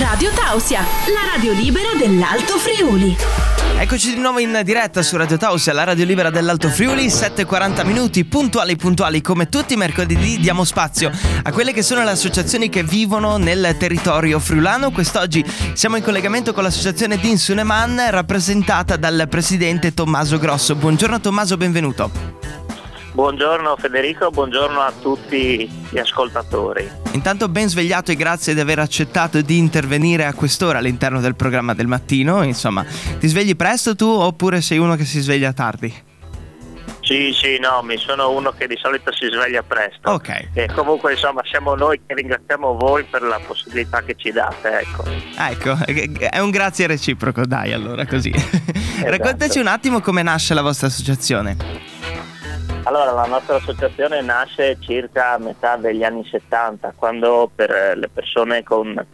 Radio Tausia, la radio libera dell'Alto Friuli. Eccoci di nuovo in diretta su Radio Tausia, la radio libera dell'Alto Friuli, 7.40 minuti, puntuali puntuali come tutti i mercoledì diamo spazio a quelle che sono le associazioni che vivono nel territorio friulano. Quest'oggi siamo in collegamento con l'associazione Dinsuneman rappresentata dal presidente Tommaso Grosso. Buongiorno Tommaso, benvenuto. Buongiorno Federico, buongiorno a tutti gli ascoltatori. Intanto ben svegliato e grazie di aver accettato di intervenire a quest'ora all'interno del programma del mattino. Insomma, ti svegli presto tu oppure sei uno che si sveglia tardi? Sì, sì, no, mi sono uno che di solito si sveglia presto. Ok. E comunque insomma siamo noi che ringraziamo voi per la possibilità che ci date, ecco. Ecco, è un grazie reciproco, dai allora così. Esatto. Raccontaci un attimo come nasce la vostra associazione. Allora, la nostra associazione nasce circa a metà degli anni 70, quando per le persone con,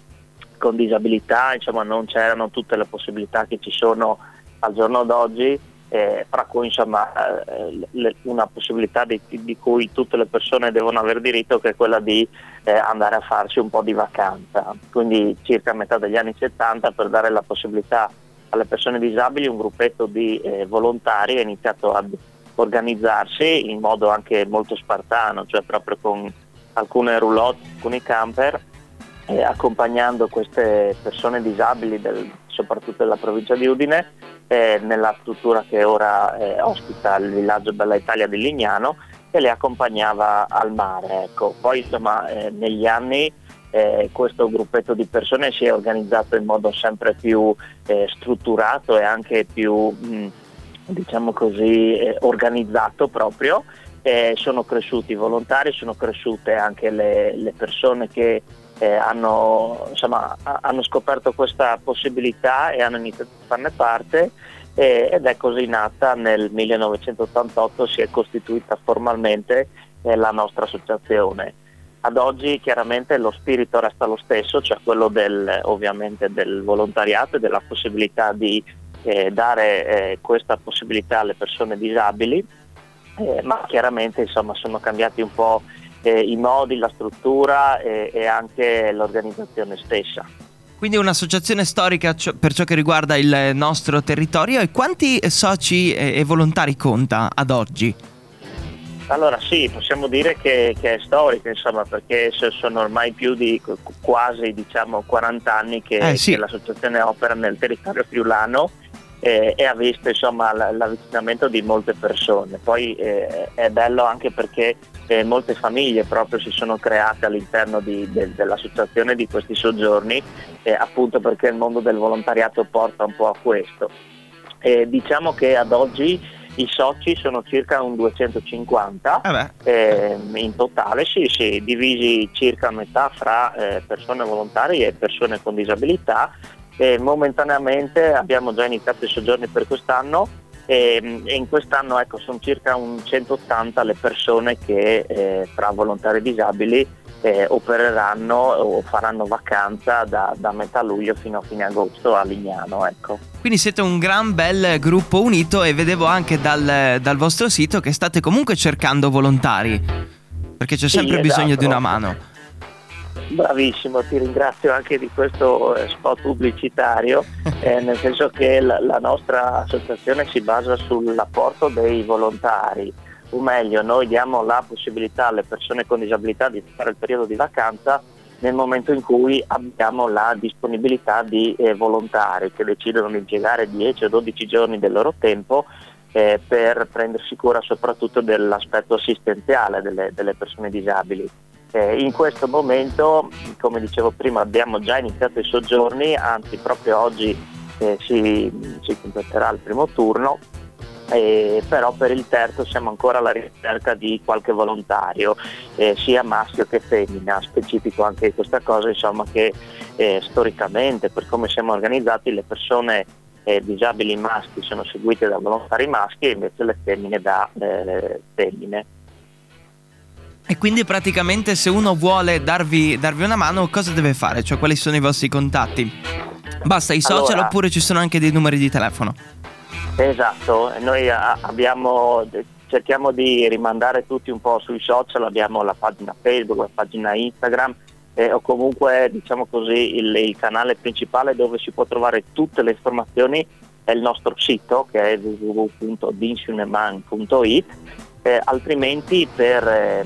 con disabilità insomma, non c'erano tutte le possibilità che ci sono al giorno d'oggi, eh, fra cui insomma, eh, le, una possibilità di, di, cui tutte le persone devono aver diritto, che è quella di eh, andare a farsi un po' di vacanza. Quindi circa a metà degli anni 70 per dare la possibilità alle persone disabili un gruppetto di eh, volontari ha iniziato a organizzarsi in modo anche molto spartano, cioè proprio con alcune roulotte, alcuni camper, eh, accompagnando queste persone disabili, del, soprattutto della provincia di Udine, eh, nella struttura che ora eh, ospita il villaggio Bella Italia di Lignano e le accompagnava al mare. Ecco. Poi insomma, eh, negli anni eh, questo gruppetto di persone si è organizzato in modo sempre più eh, strutturato e anche più mh, diciamo così, eh, organizzato proprio. Eh, sono cresciuti i volontari, sono cresciute anche le, le persone che eh, hanno, insomma, hanno, scoperto questa possibilità e hanno iniziato a farne parte eh, ed è così nata nel 1988, si è costituita formalmente eh, la nostra associazione. Ad oggi chiaramente lo spirito resta lo stesso, cioè quello del, ovviamente del volontariato e della possibilità di eh, dare eh, questa possibilità alle persone disabili, eh, ma chiaramente insomma, sono cambiati un po' eh, i modi, la struttura e anche l'organizzazione stessa. Quindi un'associazione storica per ciò che riguarda il nostro territorio e quanti soci e volontari conta ad oggi? Allora sì, possiamo dire che, che, è storica, insomma, perché sono ormai più di quasi diciamo, 40 anni che, eh, sì. che l'associazione opera nel territorio friulano eh, e ha visto insomma, l'avvicinamento di molte persone. Poi eh, è bello anche perché eh, molte famiglie proprio si sono create all'interno di, de, dell'associazione di questi soggiorni, eh, appunto perché il mondo del volontariato porta un po' a questo. diciamo che ad oggi i soci sono circa un 250 ah eh, in totale, sì, sì, divisi circa a metà fra eh, persone volontarie e persone con disabilità e momentaneamente abbiamo già iniziato i soggiorni per quest'anno e, e in quest'anno ecco, sono circa un 180 le persone che eh, tra volontari disabili eh, opereranno o faranno vacanza da, da, metà luglio fino a fine agosto a Lignano. Ecco. Quindi siete un gran bel gruppo unito e vedevo anche dal, dal vostro sito che state comunque cercando volontari, perché c'è sempre sì, esatto. bisogno di una mano. Bravissimo, ti ringrazio anche di questo eh, spot pubblicitario, eh, nel senso che la, la, nostra associazione si basa sull'apporto dei volontari, o meglio noi diamo la possibilità alle persone con disabilità di fare il periodo di vacanza nel momento in cui abbiamo la disponibilità di eh, volontari che decidono di impiegare 10 o 12 giorni del loro tempo eh, per prendersi cura soprattutto dell'aspetto assistenziale delle, delle persone disabili. Eh, in questo momento, come dicevo prima, abbiamo già iniziato i soggiorni, anzi proprio oggi eh, si, si, completerà il primo turno, eh, però per il terzo siamo ancora alla ricerca di qualche volontario, eh, sia maschio che femmina, specifico anche questa cosa, insomma che eh, storicamente, per come siamo organizzati, le persone eh, disabili maschi sono seguite da volontari maschi e invece le femmine da femmine. E quindi praticamente se uno vuole darvi, darvi, una mano cosa deve fare? Cioè quali sono i vostri contatti? Basta i social allora, oppure ci sono anche dei numeri di telefono? Esatto, noi abbiamo, cerchiamo di rimandare tutti un po' sui social, abbiamo la pagina Facebook, la pagina Instagram eh, o comunque diciamo così il, il, canale principale dove si può trovare tutte le informazioni è il nostro sito che è www.dinsuneman.it eh, altrimenti per, eh,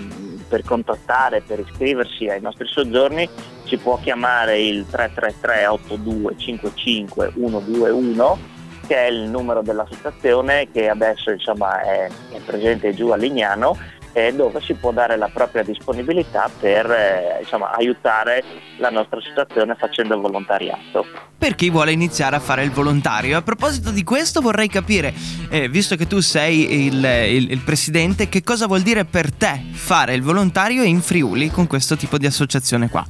per, contattare, per iscriversi ai nostri soggiorni si può chiamare il 333 8255 121 che è il numero dell'associazione che adesso insomma, è presente giù a Lignano eh, dove si può dare la propria disponibilità per eh, insomma, aiutare la nostra situazione facendo il volontariato. Per chi vuole iniziare a fare il volontario. A proposito di questo vorrei capire, eh, visto che tu sei il, il, il, presidente, che cosa vuol dire per te fare il volontario in Friuli con questo tipo di associazione qua?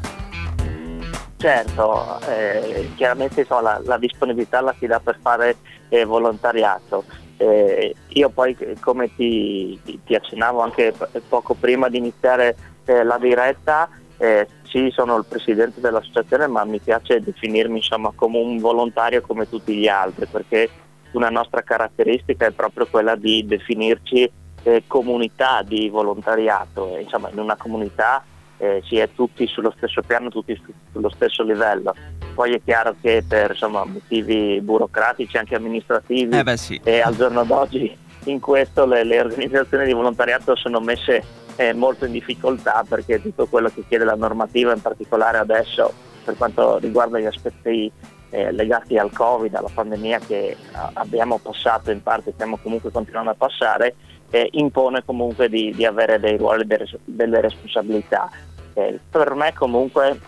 Certo, eh, chiaramente insomma, la, la, disponibilità la si dà per fare eh, volontariato. Eh, io poi come ti, ti, accennavo anche poco prima di iniziare eh, la diretta, eh, sì sono il presidente dell'associazione ma mi piace definirmi insomma, come un volontario come tutti gli altri perché una nostra caratteristica è proprio quella di definirci eh, comunità di volontariato, insomma in una comunità eh, si è tutti sullo stesso piano, tutti su, sullo stesso livello. Poi è chiaro che per insomma, motivi burocratici, anche amministrativi, eh sì. e al giorno d'oggi in questo le, le organizzazioni di volontariato sono messe eh, molto in difficoltà perché tutto quello che chiede la normativa, in particolare adesso per quanto riguarda gli aspetti eh, legati al Covid, alla pandemia che abbiamo passato in parte, stiamo comunque continuando a passare, eh, impone comunque di, di, avere dei ruoli, delle responsabilità. Eh, per me comunque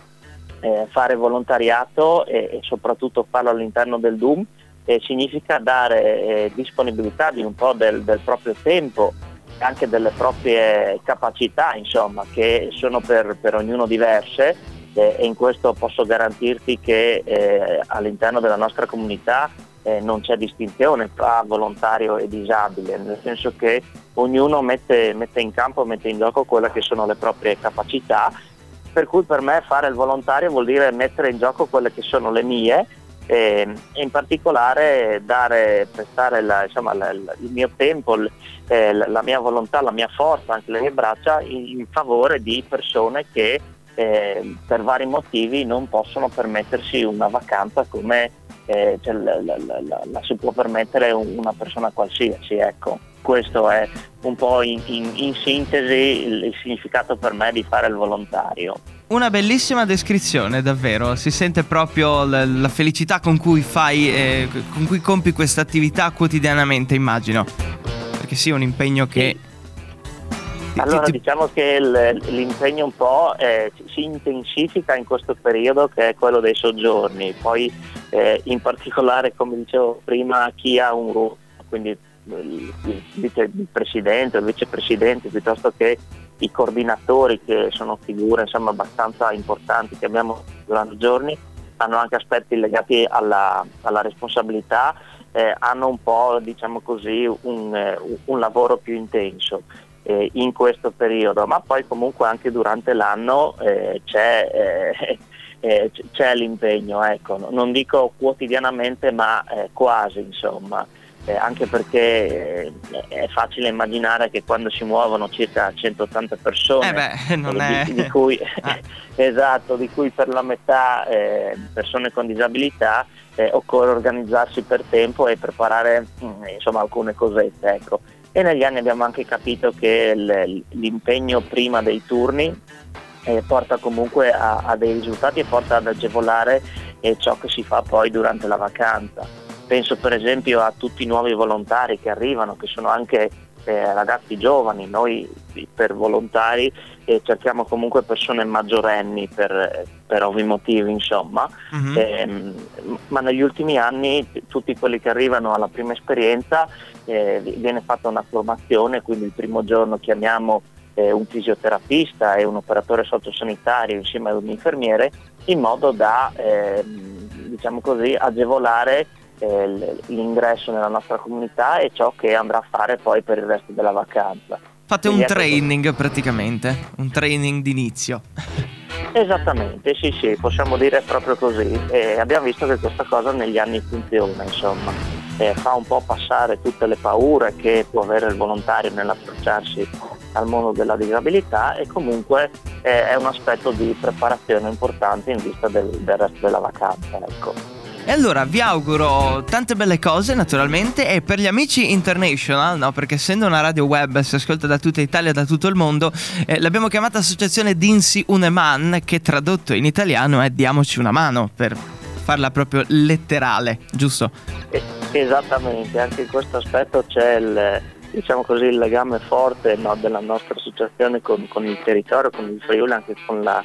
eh, fare volontariato e, e, soprattutto farlo all'interno del DUM eh, significa dare eh, disponibilità di un po' del, del proprio tempo anche delle proprie capacità insomma, che sono per, per ognuno diverse eh, e in questo posso garantirti che eh, all'interno della nostra comunità eh, non c'è distinzione tra volontario e disabile, nel senso che ognuno mette, mette in campo, mette in gioco quelle che sono le proprie capacità, per cui per me fare il volontario vuol dire mettere in gioco quelle che sono le mie e, in particolare dare, prestare la, insomma, la, la, il mio tempo, eh, la mia volontà, la mia forza, anche le mie braccia in, in favore di persone che eh, per vari motivi non possono permettersi una vacanza come eh, cioè, la, si può permettere una persona qualsiasi. Ecco. Questo è un po' in, in, in sintesi il, il, significato per me di fare il volontario. Una bellissima descrizione, davvero. Si sente proprio la, felicità con cui fai, eh, con cui compi questa attività quotidianamente, immagino. Perché sì, è un impegno che. Sì allora diciamo che l'impegno un po' eh, si intensifica in questo periodo che è quello dei soggiorni, poi eh, in particolare come dicevo prima chi ha un ruolo, quindi il, il, il presidente, il vicepresidente piuttosto che i coordinatori che sono figure insomma, abbastanza importanti che abbiamo durante i giorni, hanno anche aspetti legati alla, alla responsabilità, eh, hanno un po' diciamo così un, eh, un lavoro più intenso eh, in questo periodo, ma poi comunque anche durante l'anno eh, c'è, eh, eh c'è, l'impegno, ecco. non dico quotidianamente ma eh, quasi insomma. Eh, anche perché è facile immaginare che quando si muovono circa 180 persone, beh, è... di, di, cui, ah. esatto, di, cui, per la metà persone con disabilità, occorre organizzarsi per tempo e preparare mm, insomma, alcune cosette. Ecco e negli anni abbiamo anche capito che l'impegno prima dei turni eh, porta comunque a, a, dei risultati e porta ad agevolare eh, ciò che si fa poi durante la vacanza. Penso per esempio a tutti i nuovi volontari che arrivano, che sono anche eh, ragazzi giovani, noi per volontari eh, cerchiamo comunque persone maggiorenni per, per ovvi motivi insomma, mm-hmm. eh, ma negli ultimi anni tutti quelli che arrivano alla prima esperienza eh, viene fatta una formazione, quindi il primo giorno chiamiamo eh, un fisioterapista e un operatore sociosanitario insieme ad un infermiere in modo da ehm, diciamo così, agevolare eh, l'ingresso nella nostra comunità e ciò che andrà a fare poi per il resto della vacanza. Fate Quindi un training ecco... praticamente, un training d'inizio. Esattamente, sì, sì, possiamo dire proprio così. E abbiamo visto che questa cosa negli anni funziona, insomma. eh, fa un po' passare tutte le paure che può avere il volontario nell'approcciarsi al mondo della disabilità e comunque eh, è un aspetto di preparazione importante in vista del, del resto della vacanza. Ecco. E allora vi auguro tante belle cose naturalmente e per gli amici international, no? perché essendo una radio web si ascolta da tutta Italia da tutto il mondo, eh, l'abbiamo chiamata associazione Dinsi Uneman che tradotto in italiano è Diamoci una mano per farla proprio letterale, giusto? Esattamente, anche in questo aspetto c'è il, diciamo così, il legame forte no, della nostra associazione con, con il territorio, con il Friuli, anche con la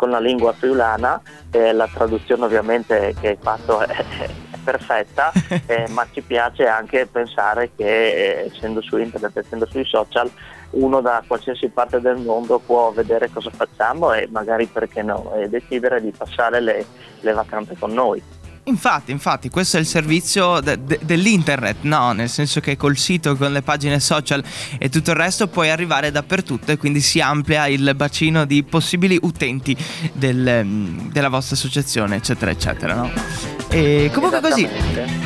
con la lingua friulana, eh, la traduzione ovviamente che hai fatto è, è perfetta, eh, ma ci piace anche pensare che essendo su internet, essendo sui social, uno da qualsiasi parte del mondo può vedere cosa facciamo e magari perché no, e decidere di passare le, le vacanze con noi. Infatti, infatti, questo è il servizio de- de- dell'internet, no? Nel senso che col sito, con le pagine social e tutto il resto puoi arrivare dappertutto e quindi si amplia il bacino di possibili utenti del, mm, della vostra associazione, eccetera, eccetera, no? E comunque così,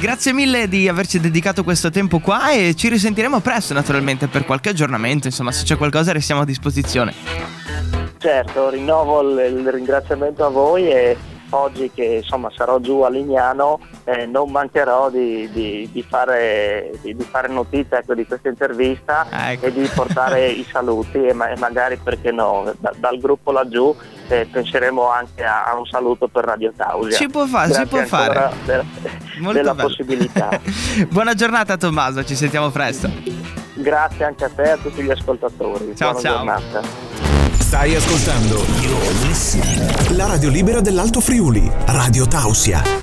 grazie mille di averci dedicato questo tempo qua e ci risentiremo presto naturalmente per qualche aggiornamento, insomma se c'è qualcosa restiamo a disposizione. Certo, rinnovo il ringraziamento a voi e oggi che insomma sarò giù a Lignano eh, non mancherò di, di, di, fare, di, fare, notizia ecco, di questa intervista ah, ecco. e di portare i saluti e, ma, e, magari perché no, da, dal gruppo laggiù eh, penseremo anche a, a, un saluto per Radio Tausia. Si può fare, si può fare. De, della bello. possibilità. Buona giornata Tommaso, ci sentiamo presto. Grazie anche a te e a tutti gli ascoltatori. Ciao Buona ciao. Giornata. Stai ascoltando la radio libera dell'Alto Friuli, Radio Tausia.